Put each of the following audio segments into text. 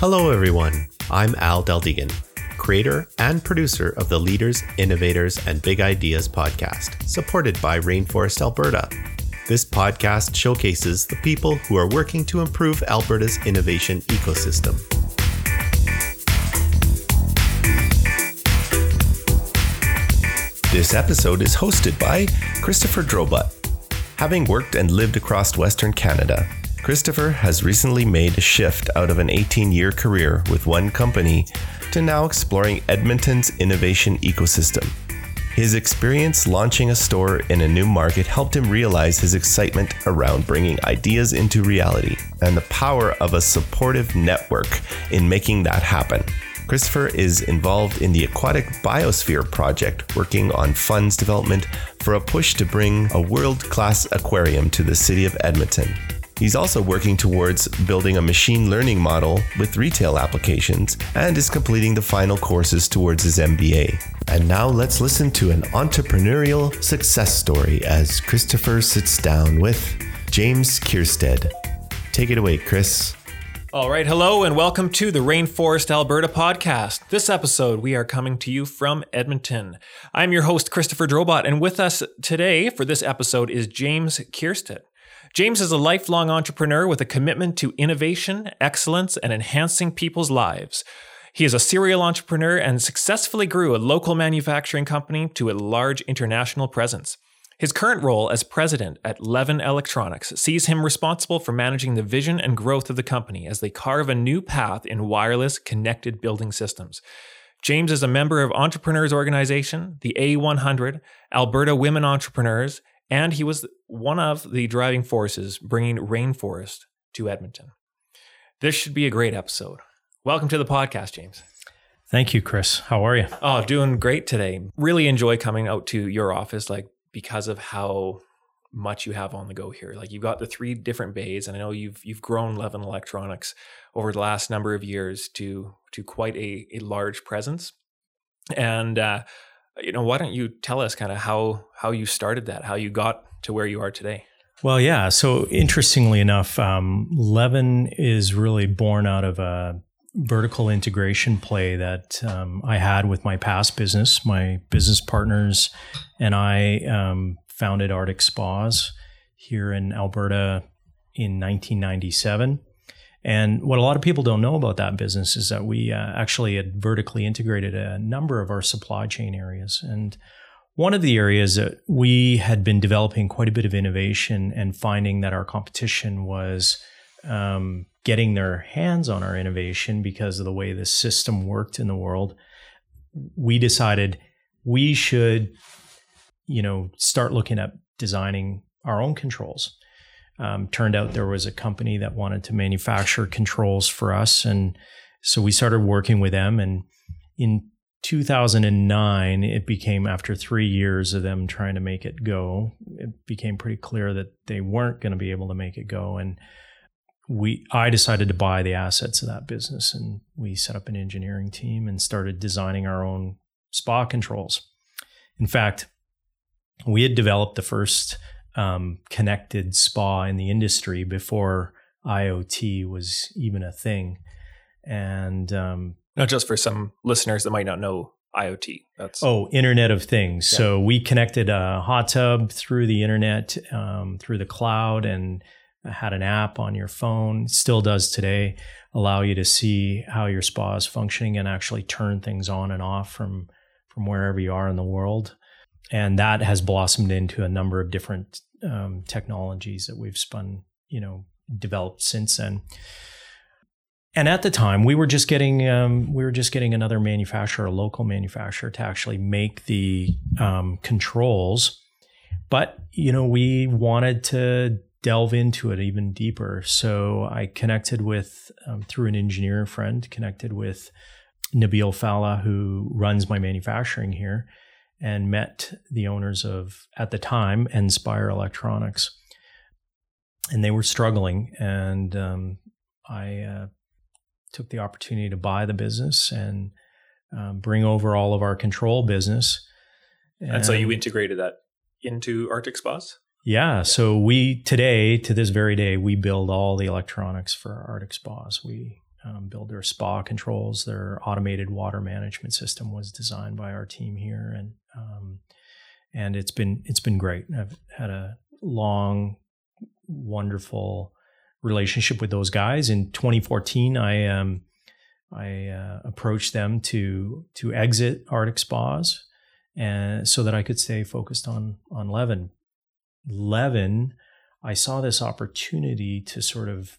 Hello, everyone. I'm Al Deldegan, creator and producer of the Leaders, Innovators, and Big Ideas podcast, supported by Rainforest Alberta. This podcast showcases the people who are working to improve Alberta's innovation ecosystem. This episode is hosted by Christopher Drobut. Having worked and lived across Western Canada, Christopher has recently made a shift out of an 18 year career with one company to now exploring Edmonton's innovation ecosystem. His experience launching a store in a new market helped him realize his excitement around bringing ideas into reality and the power of a supportive network in making that happen. Christopher is involved in the Aquatic Biosphere Project, working on funds development for a push to bring a world class aquarium to the city of Edmonton. He's also working towards building a machine learning model with retail applications and is completing the final courses towards his MBA. And now let's listen to an entrepreneurial success story as Christopher sits down with James Kierstead. Take it away, Chris. All right, hello and welcome to the Rainforest Alberta podcast. This episode, we are coming to you from Edmonton. I'm your host, Christopher Drobot, and with us today for this episode is James Kierstead. James is a lifelong entrepreneur with a commitment to innovation, excellence, and enhancing people's lives. He is a serial entrepreneur and successfully grew a local manufacturing company to a large international presence. His current role as president at Levven Electronics sees him responsible for managing the vision and growth of the company as they carve a new path in wireless connected building systems. James is a member of Entrepreneurs Organization, the A100, Alberta Women Entrepreneurs, and he was one of the driving forces bringing Rainforest to Edmonton. This should be a great episode. Welcome to the podcast, James. Thank you, Chris. How are you? Oh, doing great today. Really enjoy coming out to your office, like because of how much you have on the go here. Like you've got the three different bays, and I know you've you've grown Levven Electronics over the last number of years to to quite a, a large presence. And uh, you know, why don't you tell us kind of how how you started that, how you got to where you are today? Well, yeah. So interestingly enough, um, Levven is really born out of a vertical integration play that um, I had with my past business. My business partners and I um, founded Arctic Spas here in Alberta in 1997. And what a lot of people don't know about that business is that we uh, actually had vertically integrated a number of our supply chain areas. And one of the areas that we had been developing quite a bit of innovation and finding that our competition was um, getting their hands on our innovation because of the way the system worked in the world, we decided we should, you know, start looking at designing our own controls. Um, turned out there was a company that wanted to manufacture controls for us, and so we started working with them. And in 2009, it became after three years of them trying to make it go, it became pretty clear that they weren't going to be able to make it go. And we, I decided to buy the assets of that business, and we set up an engineering team and started designing our own spa controls. In fact, we had developed the first um, connected spa in the industry before IoT was even a thing. And um, not just for some listeners that might not know IoT. That's oh, Internet of Things. Yeah. So we connected a hot tub through the internet, um, through the cloud, and had an app on your phone. Still does today. Allow you to see how your spa is functioning and actually turn things on and off from from wherever you are in the world. And that has blossomed into a number of different um, technologies that we've spun, you know, developed since then. And at the time, we were just getting um, we were just getting another manufacturer, a local manufacturer, to actually make the um, controls. But you know, we wanted to delve into it even deeper. So I connected with um, through an engineer friend, connected with Nabil Falla, who runs my manufacturing here, and met the owners of, at the time, Inspire Electronics. And they were struggling. And um, I uh, took the opportunity to buy the business and um, bring over all of our control business. And, and so you integrated that into Arctic Spas? Yeah, yeah. So we, today, to this very day, we build all the electronics for Arctic Spas. We um, build their spa controls. Their automated water management system was designed by our team here, and um, and it's been it's been great. I've had a long, wonderful relationship with those guys. In 2014, I um, I uh, approached them to to exit Arctic Spas, and so that I could stay focused on on Levven. Levven, I saw this opportunity to sort of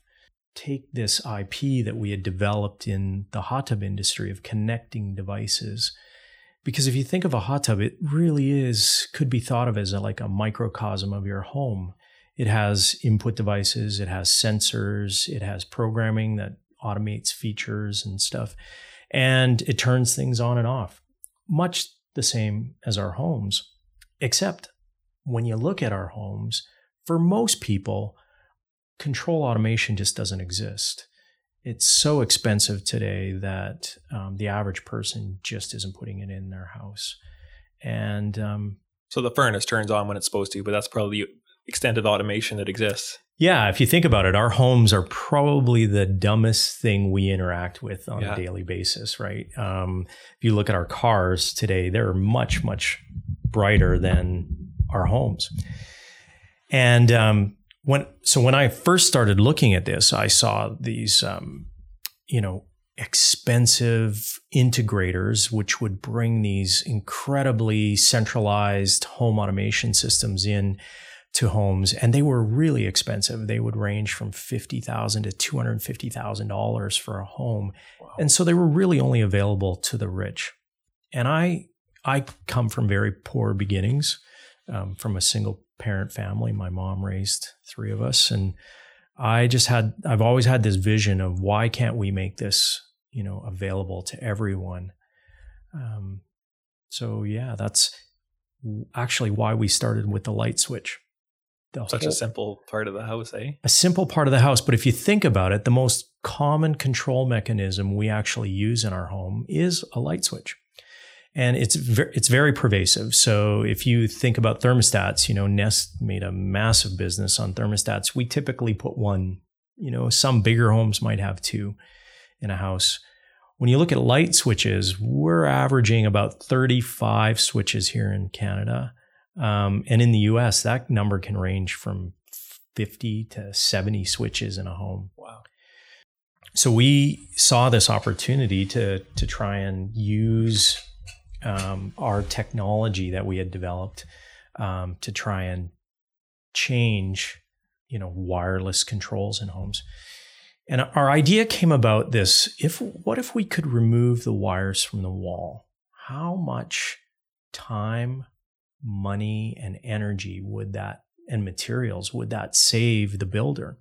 take this IP that we had developed in the hot tub industry of connecting devices. Because if you think of a hot tub, it really is could be thought of as a, like a microcosm of your home. It has input devices, it has sensors, it has programming that automates features and stuff, and it turns things on and off, much the same as our homes. Except when you look at our homes, for most people, control automation just doesn't exist. It's so expensive today that um, the average person just isn't putting it in their house. And um, so the furnace turns on when it's supposed to, but that's probably extended automation that exists. Yeah, if you think about it, our homes are probably the dumbest thing we interact with on yeah. a daily basis, right? Um, if you look at our cars today, they're much, much brighter than our homes. And um, when so when I first started looking at this, I saw these, um, you know, expensive integrators which would bring these incredibly centralized home automation systems in to homes, and they were really expensive. They would range from fifty thousand to two hundred fifty thousand dollars for a home, wow. and so they were really only available to the rich. And I, I come from very poor beginnings, um, from a single parent family. My mom raised three of us, and I just had. I've always had this vision of why can't we make this, you know, available to everyone. Um, so yeah, that's actually why we started with the light switch such whole, a simple part of the house, eh? A simple part of the house. But if you think about it, the most common control mechanism we actually use in our home is a light switch. And it's very, it's very pervasive. So if you think about thermostats, you know, Nest made a massive business on thermostats. We typically put one, you know, some bigger homes might have two in a house. When you look at light switches, we're averaging about 35 switches here in Canada. Um, and in the US, that number can range from 50 to 70 switches in a home. Wow. So we saw this opportunity to, to try and use um, our technology that we had developed um, to try and change, you know, wireless controls in homes. And our idea came about this if what if we could remove the wires from the wall? How much time, money and energy would that and materials would that save the builder?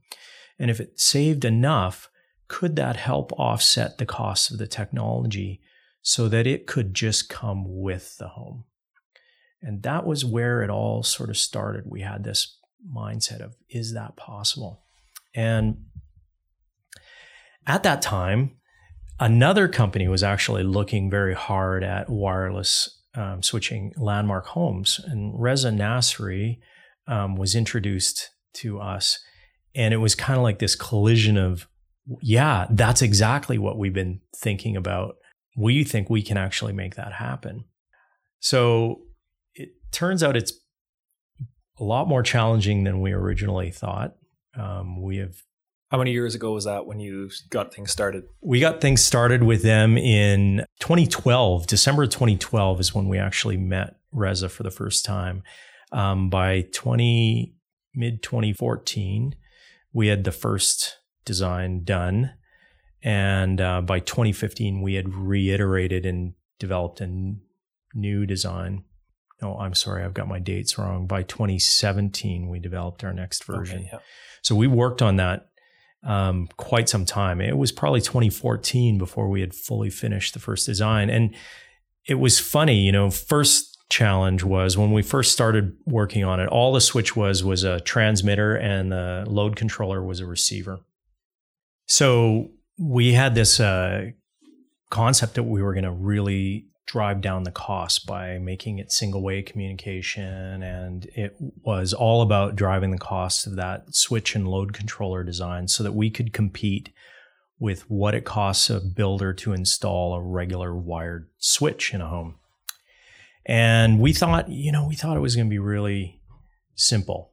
And if it saved enough, could that help offset the cost of the technology so that it could just come with the home? And that was where it all sort of started. We had this mindset of, is that possible? And at that time, another company was actually looking very hard at wireless um, switching landmark homes. And Reza Nasseri um, was introduced to us. And it was kind of like this collision of, yeah, that's exactly what we've been thinking about. We think we can actually make that happen. So it turns out it's a lot more challenging than we originally thought. Um, we have how many years ago was that when you got things started? We got things started with them in 2012. December 2012 is when we actually met Reza for the first time. Um, by 20 mid 2014, we had the first design done, and uh, by 2015, we had reiterated and developed a n- new design. No, I'm sorry, I've got my dates wrong. By 2017, we developed our next version. Okay, yeah. So we worked on that um, quite some time. It was probably 2014 before we had fully finished the first design. And it was funny, you know, first challenge was when we first started working on it, all the switch was was a transmitter and the load controller was a receiver. So we had this uh, concept that we were going to really drive down the cost by making it single way communication. And it was all about driving the cost of that switch and load controller design so that we could compete with what it costs a builder to install a regular wired switch in a home. And we thought, you know, we thought it was going to be really simple.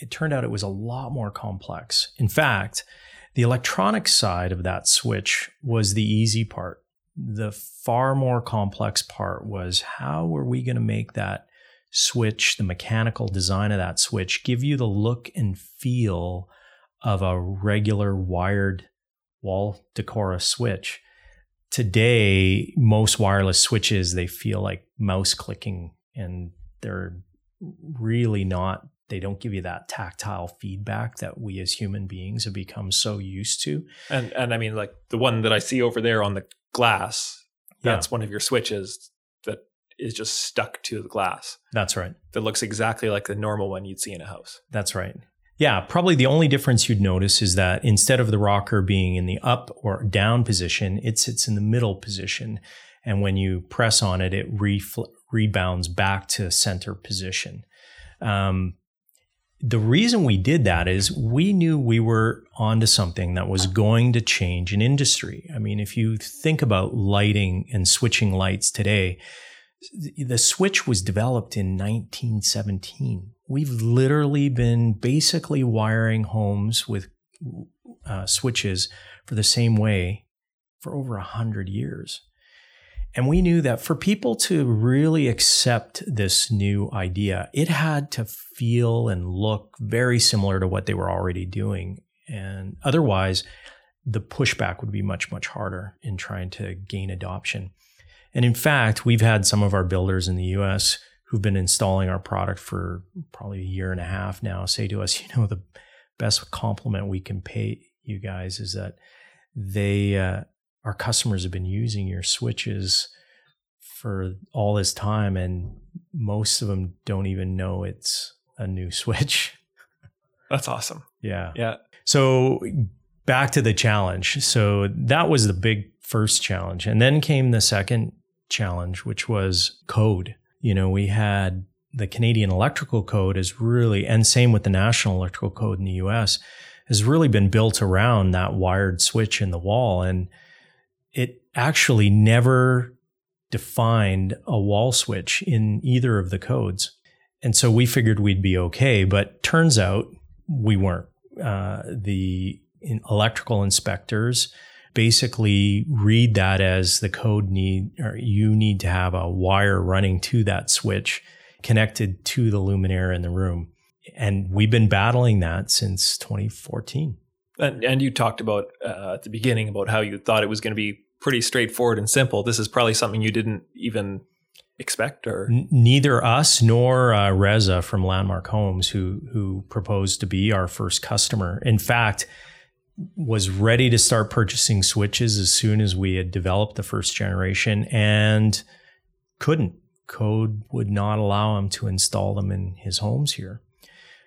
It turned out it was a lot more complex. In fact, the electronic side of that switch was the easy part. The far more complex part was how were we going to make that switch, the mechanical design of that switch, give you the look and feel of a regular wired wall Decora switch. Today, most wireless switches they feel like mouse clicking and they're really not they don't give you that tactile feedback that we as human beings have become so used to. And and I mean like the one that I see over there on the glass, that's yeah. one of your switches that is just stuck to the glass. That's right. That looks exactly like the normal one you'd see in a house. That's right. Yeah, probably the only difference you'd notice is that instead of the rocker being in the up or down position, it sits in the middle position. And when you press on it, it refl- rebounds back to center position. Um, the reason we did that is we knew we were onto something that was going to change an industry. I mean, if you think about lighting and switching lights today, the switch was developed in 1917. We've literally been basically wiring homes with uh, switches for the same way for over a hundred years. And we knew that for people to really accept this new idea, it had to feel and look very similar to what they were already doing. And otherwise, the pushback would be much, much harder in trying to gain adoption. And in fact, we've had some of our builders in the US who've been installing our product for probably a year and a half now say to us, you know, the best compliment we can pay you guys is that they, uh, our customers have been using your switches for all this time and most of them don't even know it's a new switch. That's awesome. Yeah. Yeah. So back to the challenge. So that was the big first challenge. And then came the second challenge, which was code. You know, we had the Canadian Electrical Code is really, and same with the National Electrical Code in the US, has really been built around that wired switch in the wall. And it actually never defined a wall switch in either of the codes. And so we figured we'd be okay, but turns out we weren't. Uh, the electrical inspectors basically read that as the code need, or you need to have a wire running to that switch connected to the luminaire in the room. And we've been battling that since 2014. And, and you talked about uh, at the beginning about how you thought it was going to be pretty straightforward and simple. This is probably something you didn't even expect, or neither us nor uh, Reza from Landmark Homes, who who proposed to be our first customer. In fact, was ready to start purchasing switches as soon as we had developed the first generation, and couldn't. Code would not allow him to install them in his homes here.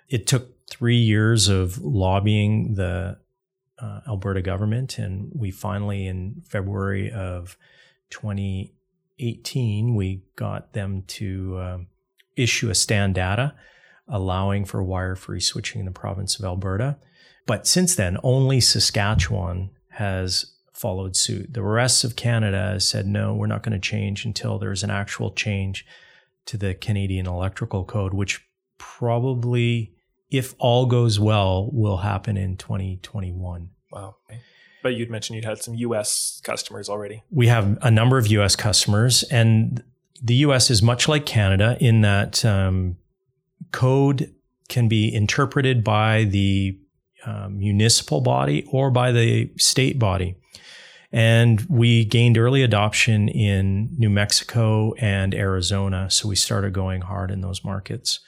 It took three years of lobbying the uh, Alberta government, and we finally, in February of 2018, we got them to um, issue a STANDATA allowing for wire-free switching in the province of Alberta. But since then, only Saskatchewan has followed suit. The rest of Canada has said, no, we're not going to change until there's an actual change to the Canadian Electrical Code, which probably if all goes well, will happen in 2021. Wow. But you'd mentioned you'd had some US customers already. We have a number of US customers, and the US is much like Canada in that um, code can be interpreted by the uh, municipal body or by the state body. And we gained early adoption in New Mexico and Arizona. So we started going hard in those markets.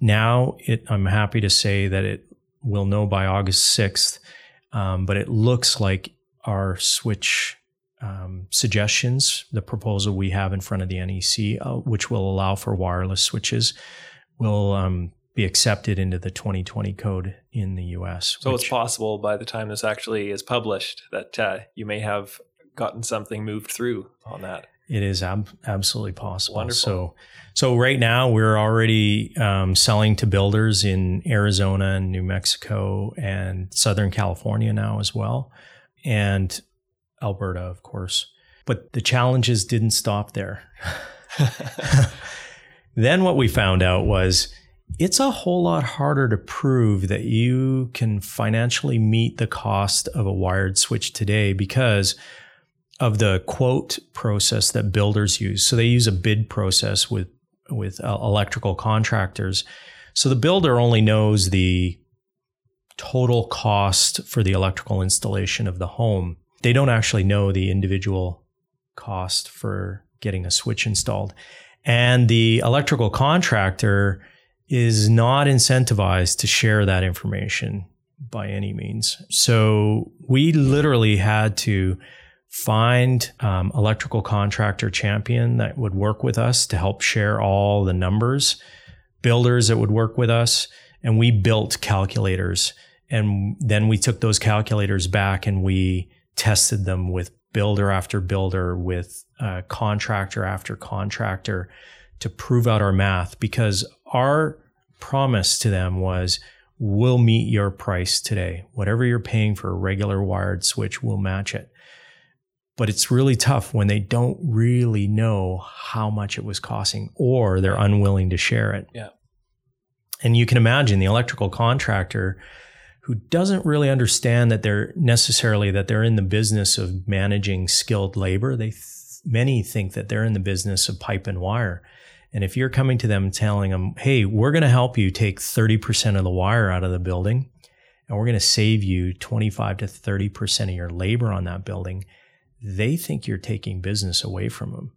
Now it, I'm happy to say that it will know by August 6th, um, but it looks like our switch um, suggestions, the proposal we have in front of the NEC, uh, which will allow for wireless switches, will um, be accepted into the 2020 code in the US. So which, it's possible by the time this actually is published that uh, you may have gotten something moved through on that. It is ab- absolutely possible. Wonderful. So, so right now we're already um, selling to builders in Arizona and New Mexico and Southern California now as well. and Alberta, of course. But the challenges didn't stop there. then what we found out was it's a whole lot harder to prove that you can financially meet the cost of a wired switch today because of the quote process that builders use. So they use a bid process with with uh, electrical contractors. So the builder only knows the total cost for the electrical installation of the home. They don't actually know the individual cost for getting a switch installed. And the electrical contractor is not incentivized to share that information by any means. So we literally had to find um, electrical contractor champion that would work with us to help share all the numbers, builders that would work with us, and we built calculators. And then we took those calculators back and we tested them with builder after builder, with uh, contractor after contractor to prove out our math because our promise to them was we'll meet your price today. Whatever you're paying for a regular wired switch, we'll match it but it's really tough when they don't really know how much it was costing or they're unwilling to share it. Yeah. And you can imagine the electrical contractor who doesn't really understand that they're necessarily that they're in the business of managing skilled labor. They th- many think that they're in the business of pipe and wire. And if you're coming to them telling them, "Hey, we're going to help you take 30% of the wire out of the building and we're going to save you 25 to 30% of your labor on that building." They think you're taking business away from them.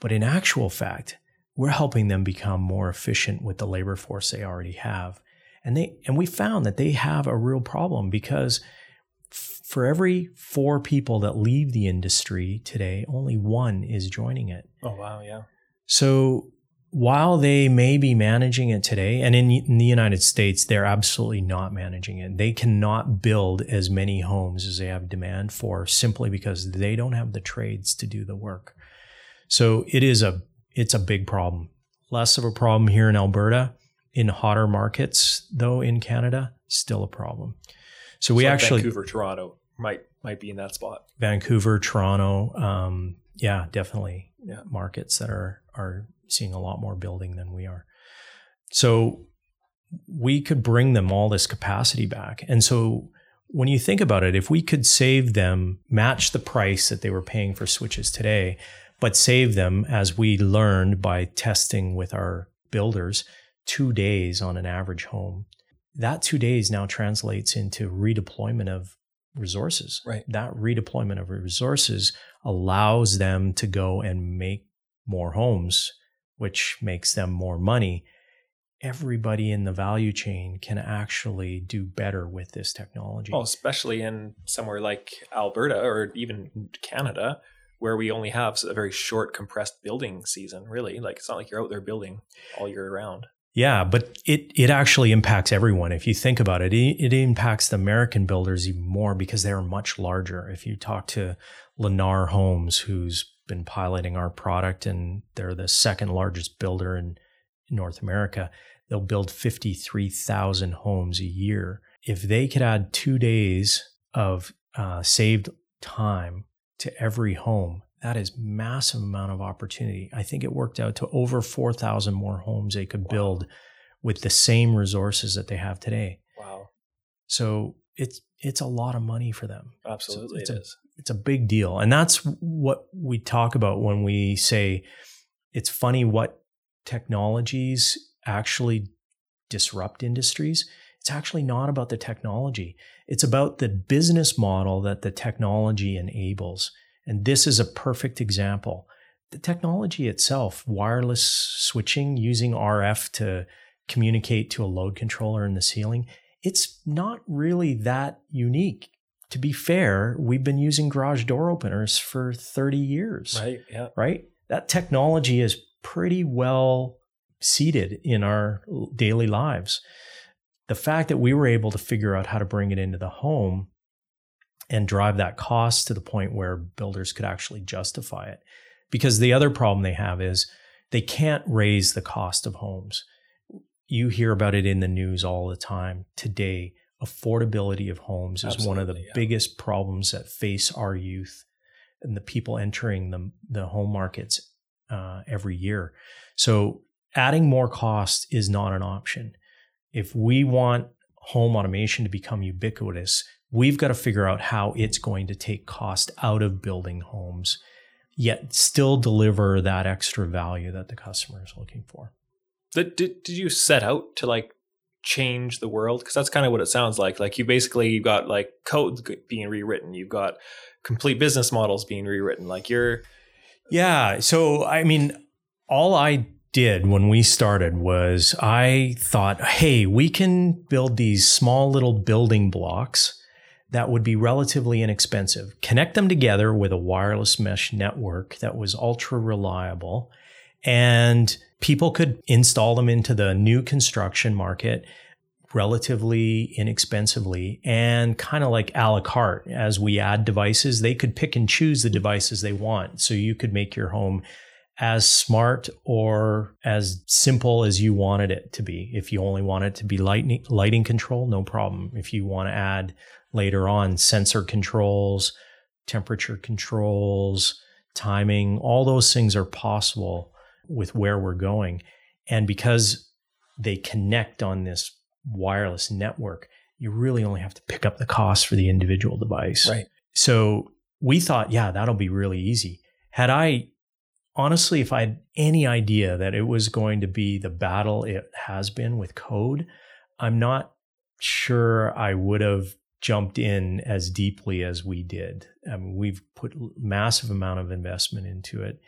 But in actual fact, we're helping them become more efficient with the labor force they already have. And they and we found that they have a real problem because for every four people that leave the industry today, only one is joining it. Oh wow, yeah. So while they may be managing it today, and in, in, the United States, they're absolutely not managing it. They cannot build as many homes as they have demand for simply because they don't have the trades to do the work. So it is a it's a big problem. Less of a problem here in Alberta. In hotter markets, though, in Canada, still a problem. So we so actually Vancouver, Toronto might might be in that spot. Vancouver, Toronto, um, yeah, definitely yeah. markets that are are seeing a lot more building than we are. So we could bring them all this capacity back. And so when you think about it, if we could save them, match the price that they were paying for switches today, but save them as we learned by testing with our builders, two days on an average home, that two days now translates into redeployment of resources. Right. That redeployment of resources allows them to go and make more homes which makes them more money, everybody in the value chain can actually do better with this technology. Well, especially in somewhere like Alberta or even Canada, where we only have a very short compressed building season, really. Like it's not like you're out there building all year round. Yeah, but it it actually impacts everyone. If you think about it, it, it impacts the American builders even more because they're much larger. If you talk to Lennar Homes, who's been piloting our product, and they're the second largest builder in North America. They'll build 53,000 homes a year. If they could add two days of uh, saved time to every home, that is massive amount of opportunity. I think it worked out to over 4,000 more homes they could wow. build with the same resources that they have today. Wow. So it's it's a lot of money for them. Absolutely, it's, it a, is it's a big deal. And that's what we talk about when we say it's funny what technologies actually disrupt industries. It's actually not about the technology. It's about the business model that the technology enables. And this is a perfect example. The technology itself, wireless switching using RF to communicate to a load controller in the ceiling, it's not really that unique to be fair, we've been using garage door openers for 30 years. Right. Yeah. Right. That technology is pretty well seated in our daily lives. The fact that we were able to figure out how to bring it into the home and drive that cost to the point where builders could actually justify it. Because the other problem they have is they can't raise the cost of homes. You hear about it in the news all the time today affordability of homes is one of the yeah. biggest problems that face our youth and the people entering the, the home markets uh, every year. So adding more cost is not an option. If we want home automation to become ubiquitous, we've got to figure out how it's going to take cost out of building homes, yet still deliver that extra value that the customer is looking for. Did, did, did you set out to like change the world? Because that's kind of what it sounds like. Like you basically you've got like code being rewritten. You've got complete business models being rewritten. Like you're Yeah. So, I mean, all I did when we started was I thought, hey, we can build these small little building blocks that would be relatively inexpensive, connect them together with a wireless mesh network that was ultra reliable, and people could install them into the new construction market relatively inexpensively and kind of like a la carte. As we add devices they could pick and choose the devices they want. So you could make your home as smart or as simple as you wanted it to be. If you only want it to be lighting lighting control no problem. If you want to add later on sensor controls temperature controls timing all those things are possible with where we're going and because they connect on this wireless network, you really only have to pick up the cost for the individual device. Right. So we thought, yeah, that'll be really easy. Had I honestly, if I had any idea that it was going to be the battle it has been with code, I'm not sure I would have jumped in as deeply as we did. I mean, we've put massive amount of investment into it.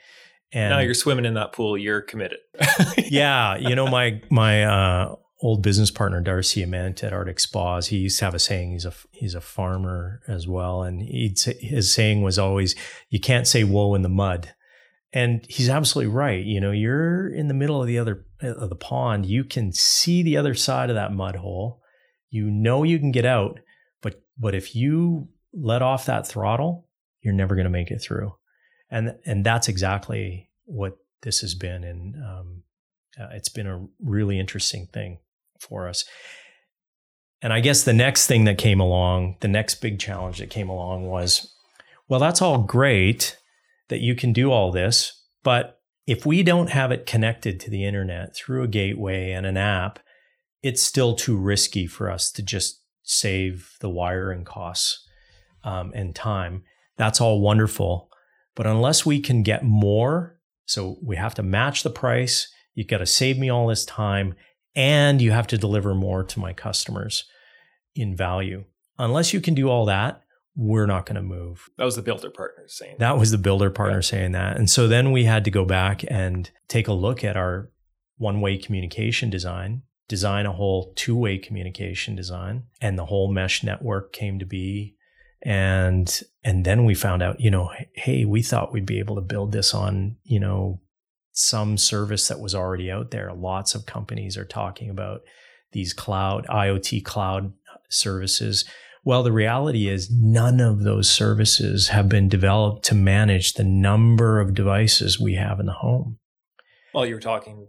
And now you're swimming in that pool. You're committed. yeah, you know my my uh, old business partner Darcy Ament at Arctic Spas. He used to have a saying. He's a he's a farmer as well, and he'd say, his saying was always, "You can't say whoa in the mud." And he's absolutely right. You know, you're in the middle of the other of the pond. You can see the other side of that mud hole. You know you can get out, but but if you let off that throttle, you're never going to make it through. And and that's exactly what this has been. And um, uh, it's been a really interesting thing for us. And I guess the next thing that came along, the next big challenge that came along was, well, that's all great that you can do all this, but if we don't have it connected to the internet through a gateway and an app, it's still too risky for us to just save the wiring costs um, and time. That's all wonderful. But unless we can get more, so we have to match the price, you've got to save me all this time, and you have to deliver more to my customers in value. Unless you can do all that, we're not going to move. That was the builder partners saying That was the builder partner saying that. And so then we had to go back and take a look at our one way communication design, design a whole two way communication design, and the whole mesh network came to be. And and then we found out, you know, hey, we thought we'd be able to build this on, you know, some service that was already out there. Lots of companies are talking about these cloud IoT cloud services. Well, the reality is none of those services have been developed to manage the number of devices we have in the home. Well, you're talking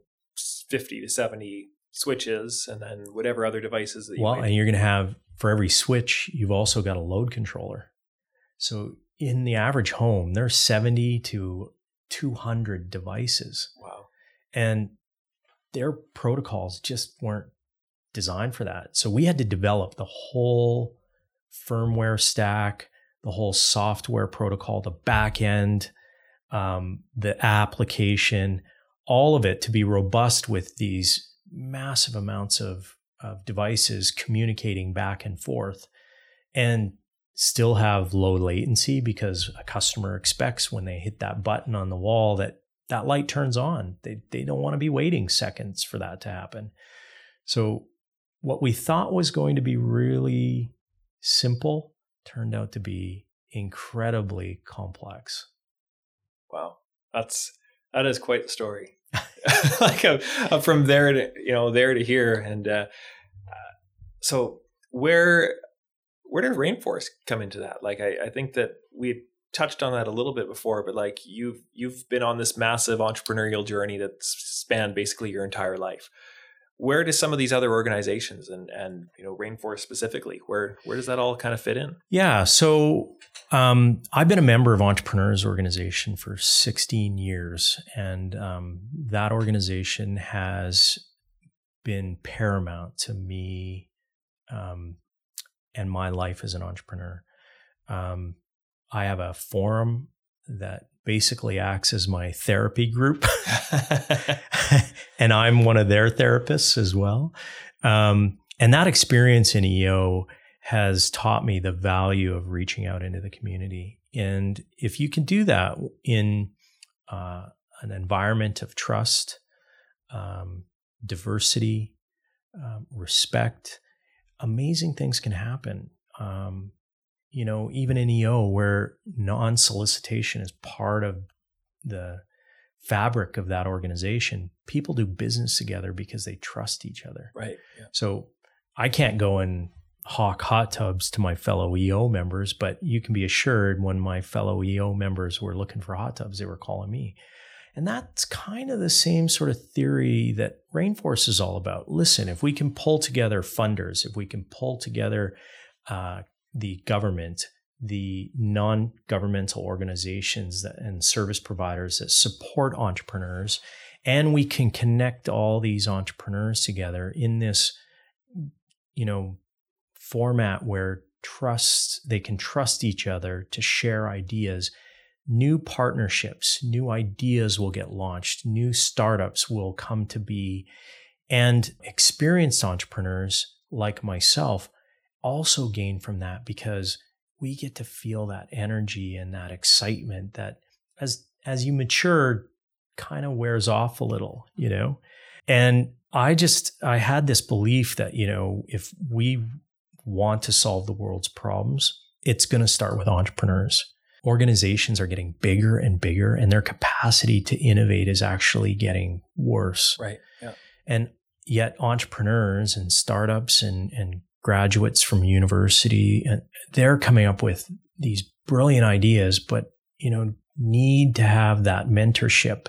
50 to 70 switches and then whatever other devices that you Well, and you're going to have for every switch, you've also got a load controller. So in the average home, there's 70 to 200 devices. wow. and their protocols just weren't designed for that. So we had to develop the whole firmware stack, the whole software protocol, the back end, um, the application, all of it to be robust with these massive amounts of, of devices communicating back and forth and still have low latency because a customer expects when they hit that button on the wall that that light turns on. They they don't want to be waiting seconds for that to happen. So what we thought was going to be really simple turned out to be incredibly complex. Wow. That's that is quite the story. like uh, uh, from there to you know there to here. And uh, so where where did rainforest come into that? Like I, I think that we touched on that a little bit before but like you've you've been on this massive entrepreneurial journey that's spanned basically your entire life where do some of these other organizations and and you know rainforest specifically where where does that all kind of fit in? Yeah so um, i've been a member of entrepreneurs organization for 16 years and um, that organization has been paramount to me um, and my life as an entrepreneur. Um, i have a forum that basically acts as my therapy group. and I'm one of their therapists as well. Um, and that experience in EO has taught me the value of reaching out into the community. And if you can do that in uh, an environment of trust, um, diversity, um, respect, amazing things can happen. Um, you know, even in EO where non solicitation is part of the fabric of that organization, people do business together because they trust each other. Right. Yeah. So I can't go and hawk hot tubs to my fellow EO members, but you can be assured when my fellow EO members were looking for hot tubs, they were calling me. And that's kind of the same sort of theory that Rainforest is all about. Listen, if we can pull together funders, if we can pull together uh, the government, the non governmental organizations that, and service providers that support entrepreneurs. And we can connect all these entrepreneurs together in this, you know, format where trust, they can trust each other to share ideas. New partnerships, new ideas will get launched, new startups will come to be. And experienced entrepreneurs like myself also gain from that because we get to feel that energy and that excitement that as as you mature kind of wears off a little, you mm-hmm. know. And I just I had this belief that, you know, if we want to solve the world's problems, it's going to start with entrepreneurs. Organizations are getting bigger and bigger and their capacity to innovate is actually getting worse. Right. Yeah. And yet entrepreneurs and startups and and graduates from university and they're coming up with these brilliant ideas but you know need to have that mentorship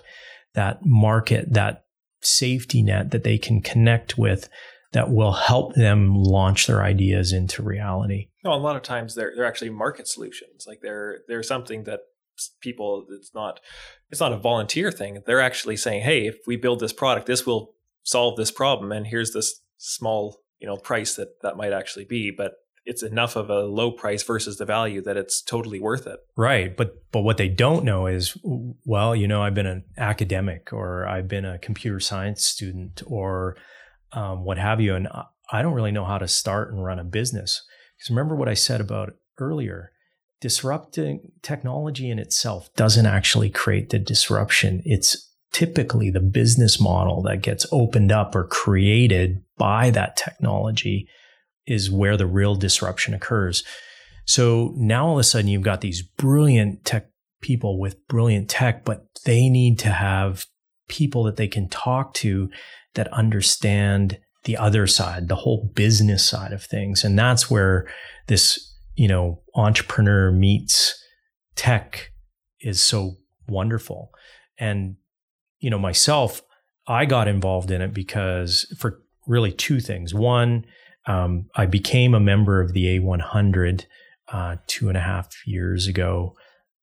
that market that safety net that they can connect with that will help them launch their ideas into reality. No, a lot of times they're they're actually market solutions. Like they're they're something that people it's not it's not a volunteer thing. They're actually saying, "Hey, if we build this product, this will solve this problem and here's this small you know price that that might actually be but it's enough of a low price versus the value that it's totally worth it. Right but but what they don't know is well you know i've been an academic or i've been a computer science student or um, what have you and i don't really know how to start and run a business. Because remember what i said about earlier disrupting technology in itself doesn't actually create the disruption. It's typically the business model that gets opened up or created by that technology is where the real disruption occurs. So now all of a sudden you've got these brilliant tech people with brilliant tech, but they need to have people that they can talk to that understand the other side, the whole business side of things. And that's where this, you know, entrepreneur meets tech is so wonderful. And you know, myself, I got involved in it because for really two things. One, um, I became a member of the A100 uh, two and a half years ago,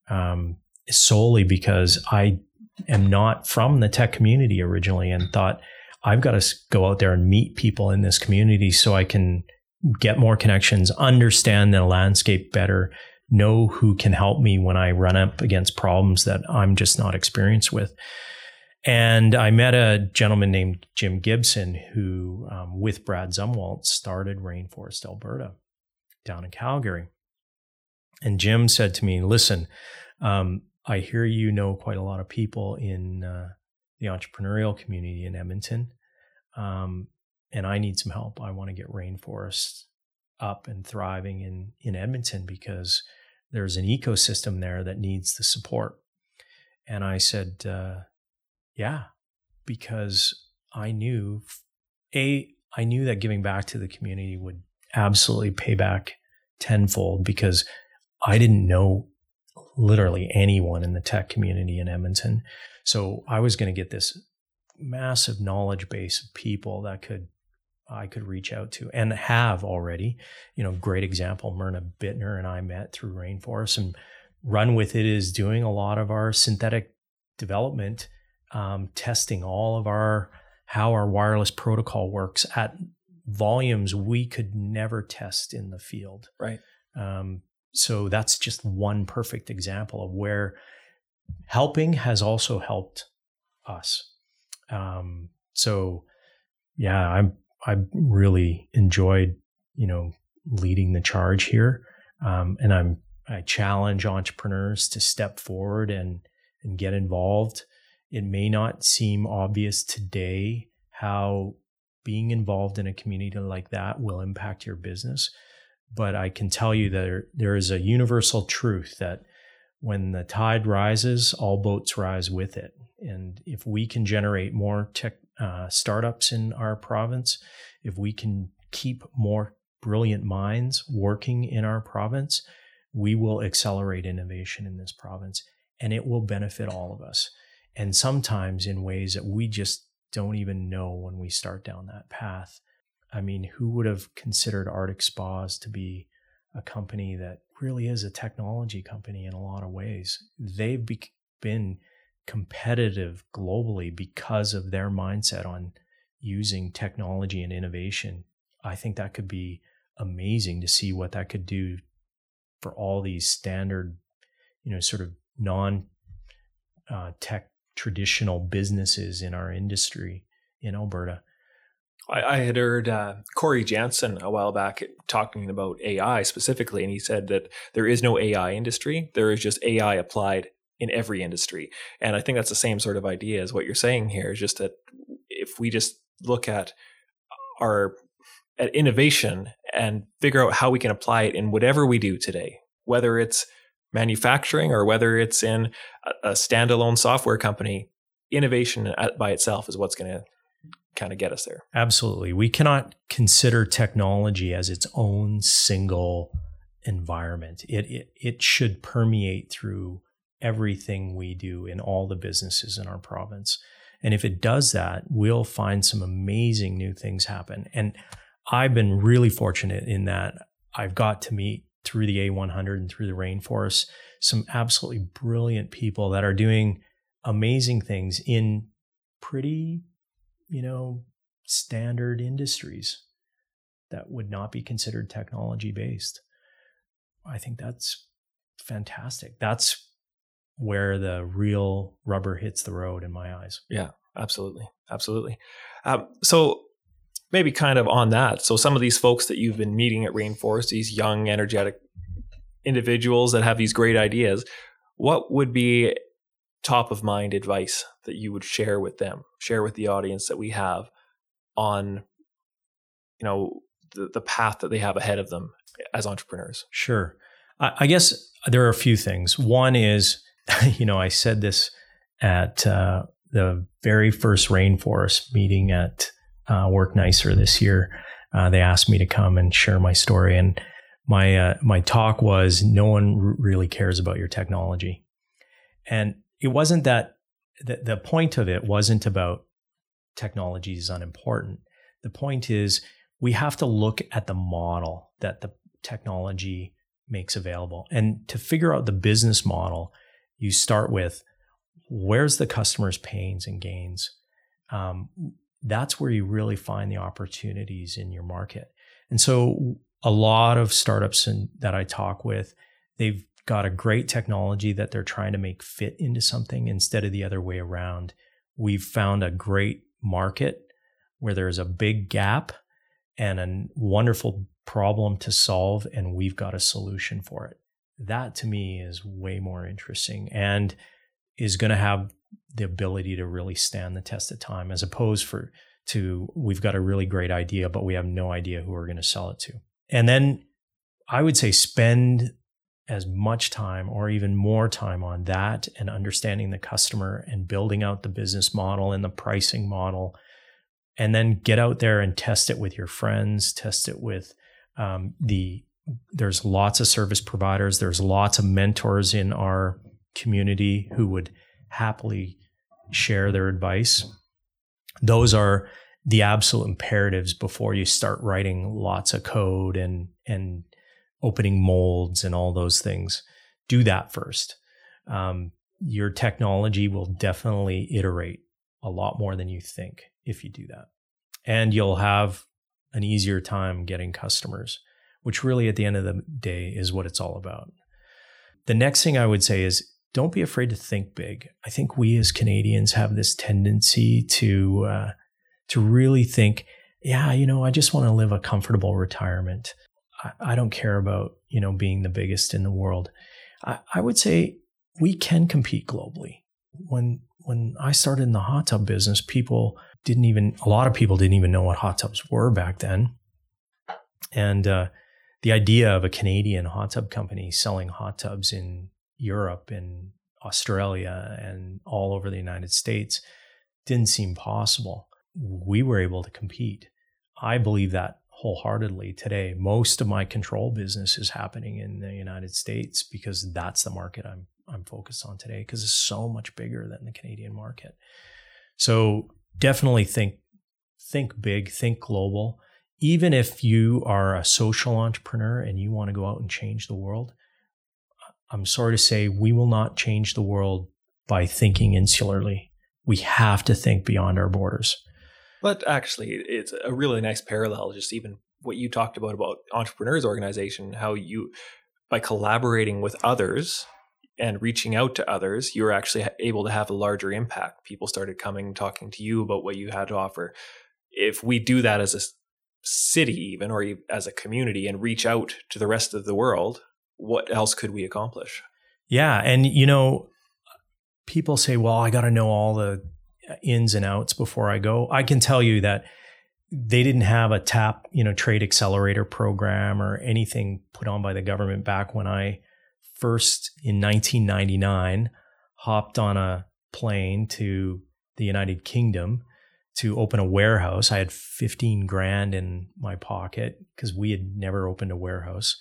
um, solely because I am not from the tech community originally and thought I've got to go out there and meet people in this community so I can get more connections, understand the landscape better, know who can help me when I run up against problems that I'm just not experienced with. And I met a gentleman named Jim Gibson who, um, with Brad Zumwalt, started Rainforest Alberta down in Calgary. And Jim said to me, Listen, um, I hear you know quite a lot of people in uh, the entrepreneurial community in Edmonton. Um, and I need some help. I want to get Rainforest up and thriving in, in Edmonton because there's an ecosystem there that needs the support. And I said, uh, yeah, because I knew a I knew that giving back to the community would absolutely pay back tenfold because I didn't know literally anyone in the tech community in Edmonton. So I was going to get this massive knowledge base of people that could I could reach out to and have already. You know, great example, Myrna Bittner and I met through Rainforest and Run With It is doing a lot of our synthetic development, um, testing all of our how our wireless protocol works at volumes we could never test in the field. Right. Um, so that's just one perfect example of where helping has also helped us. Um, so yeah, I'm I really enjoyed you know leading the charge here, um, and I'm I challenge entrepreneurs to step forward and and get involved. It may not seem obvious today how being involved in a community like that will impact your business, but I can tell you that there, is a universal truth that when the tide rises, all boats rise with it. And if we can generate more tech uh, startups in our province, if we can keep more brilliant minds working in our province, we will accelerate innovation in this province and it will benefit all of us. And sometimes in ways that we just don't even know when we start down that path. I mean, who would have considered Arctic Spas to be a company that really is a technology company in a lot of ways. They've be- been competitive globally because of their mindset on using technology and innovation. I think that could be amazing to see what that could do for all these standard, you know, sort of non uh, tech traditional businesses in our industry in Alberta. I, I had heard uh, Cory Janssen a while back talking about AI specifically, and he said that there is no AI industry. There is just AI applied in every industry. And I think that's the same sort of idea as what you're saying here is just that if we just look at our at innovation and figure out how we can apply it in whatever we do today, whether it's manufacturing or whether it's in a, standalone software company, innovation by itself is what's going to kind of get us there. Absolutely. We cannot consider technology as its own single environment. It, it, it should permeate through everything we do in all the businesses in our province. And if it does that, we'll find some amazing new things happen. And I've been really fortunate in that I've got to meet through the A100 and through the rainforest some absolutely brilliant people that are doing amazing things in pretty you know, standard industries that would not be considered technology based. I think that's fantastic. That's where the real rubber hits the road in my eyes. Yeah, absolutely. Absolutely. Um, so, maybe kind of on that. So, some of these folks that you've been meeting at Rainforest, these young, energetic individuals that have these great ideas, what would be top of mind advice that you would share with them, share with the audience that we have on, you know, the, the path that they have ahead of them as entrepreneurs? Sure. I, I guess there are a few things. One is, you know, I said this at uh, the very first rainforest meeting at uh, Work Nicer this year. Uh, they asked me to come and share my story, and my uh, my talk was, "No one r- really cares about your technology," and it wasn't that the, the point of it wasn't about technology is unimportant. The point is we have to look at the model that the technology makes available. And to figure out the business model, you start with where's the customer's pains and gains. Um, that's where you really find the opportunities in your market. And so a lot of startups in, that I talk with, they've got a great technology that they're trying to make fit into something instead of the other way around. We've found a great market where there's a big gap and a wonderful problem to solve, and we've got a solution for it. That to me is way more interesting and is going to have the ability to really stand the test of time as opposed for to we've got a really great idea but we have no idea who we're going to sell it to. And then I would say spend as much time or even more time on that and understanding the customer and building out the business model and the pricing model and then get out there and test it with your friends test it with um, the there's lots of service providers there's lots of mentors in our community who would happily share their advice those are the absolute imperatives before you start writing lots of code and and opening molds and all those things. Do that first. Um, your technology will definitely iterate a lot more than you think if you do that, and you'll have an easier time getting customers, which really at the end of the day is what it's all about. The next thing I would say is don't be afraid to think big. I think we as Canadians have this tendency to uh, to really think, yeah, you know, I just want to live a comfortable retirement. I, I don't care about you know being the biggest in the world. I, I would say we can compete globally. When when I started in the hot tub business, people didn't even a lot of people didn't even know what hot tubs were back then, and uh, the idea of a Canadian hot tub company selling hot tubs in Europe and Australia and all over the United States didn't seem possible. We were able to compete. I believe that wholeheartedly today. Most of my control business is happening in the United States because that's the market I'm I'm focused on today because it's so much bigger than the Canadian market. So definitely think think big, think global. Even if you are a social entrepreneur and you want to go out and change the world, I'm sorry to say we will not change the world by thinking insularly. We have to think beyond our borders. But actually, it's a really nice parallel. Just even what you talked about about entrepreneurs organization, how you by collaborating with others and reaching out to others, you were actually able to have a larger impact. People started coming, talking to you about what you had to offer. If we do that as a city, even or as a community, and reach out to the rest of the world, what else could we accomplish? Yeah, and you know, people say, "Well, I got to know all the uh, ins and outs before I go." I can tell you that they didn't have a tap, you know, trade accelerator program or anything put on by the government back when I first in 1999 hopped on a plane to the United Kingdom to open a warehouse. I had 15 grand in my pocket because we had never opened a warehouse.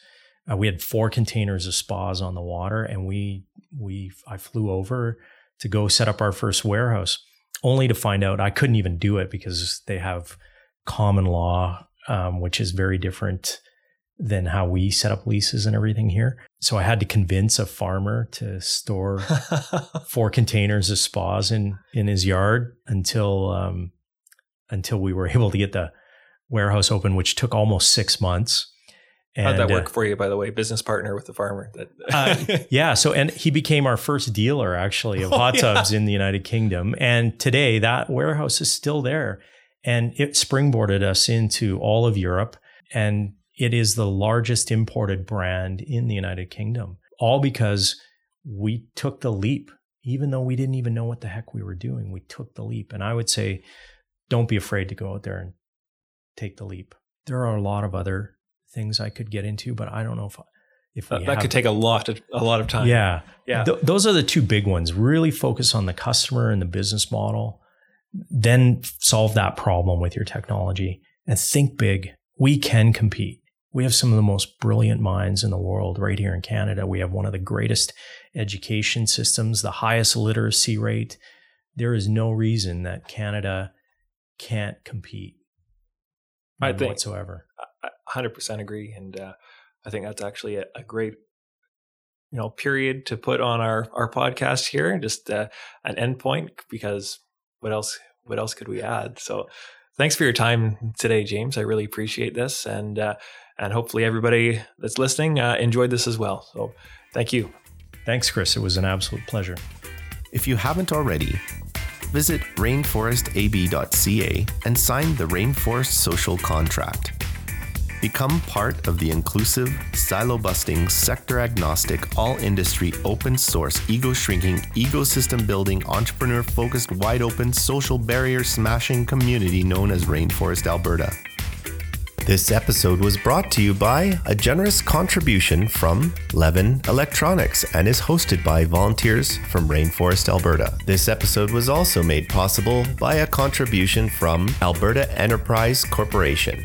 Uh, we had four containers of spas on the water, and we we I flew over to go set up our first warehouse, only to find out I couldn't even do it because they have common law, um, which is very different than how we set up leases and everything here. So I had to convince a farmer to store four containers of spas in in his yard until um, until we were able to get the warehouse open, which took almost six months. And, How'd that work uh, for you, by the way? Business partner with the farmer. That uh, yeah. So, and he became our first dealer actually of oh, hot tubs yeah. in the United Kingdom. And today, that warehouse is still there, and it springboarded us into all of Europe. And it is the largest imported brand in the United Kingdom, all because we took the leap, even though we didn't even know what the heck we were doing. We took the leap. And I would say, don't be afraid to go out there and take the leap. There are a lot of other things I could get into, but I don't know if if that, that could take a lot of, a lot of time. Yeah, yeah. Th- those are the two big ones. Really focus on the customer and the business model, then solve that problem with your technology and think big. We can compete. We have some of the most brilliant minds in the world right here in Canada. We have one of the greatest education systems, the highest literacy rate. There is no reason that Canada can't compete. I think whatsoever. I 100% agree, and uh, I think that's actually a, a, great, you know, period to put on our our podcast here, just uh, an endpoint. Because what else? What else could we add? So, thanks for your time today, James. I really appreciate this, and uh, and hopefully everybody that's listening uh, enjoyed this as well. So thank you. Thanks, Chris. It was an absolute pleasure. If you haven't already, visit rainforestab.ca and sign the Rainforest Social Contract. Become part of the inclusive, silo busting, sector agnostic, all industry, open source, ego shrinking, ecosystem building, entrepreneur focused, wide open, social barrier smashing community known as Rainforest Alberta. This episode was brought to you by a generous contribution from Levven Electronics and is hosted by volunteers from Rainforest, Alberta. This episode was also made possible by a contribution from Alberta Enterprise Corporation.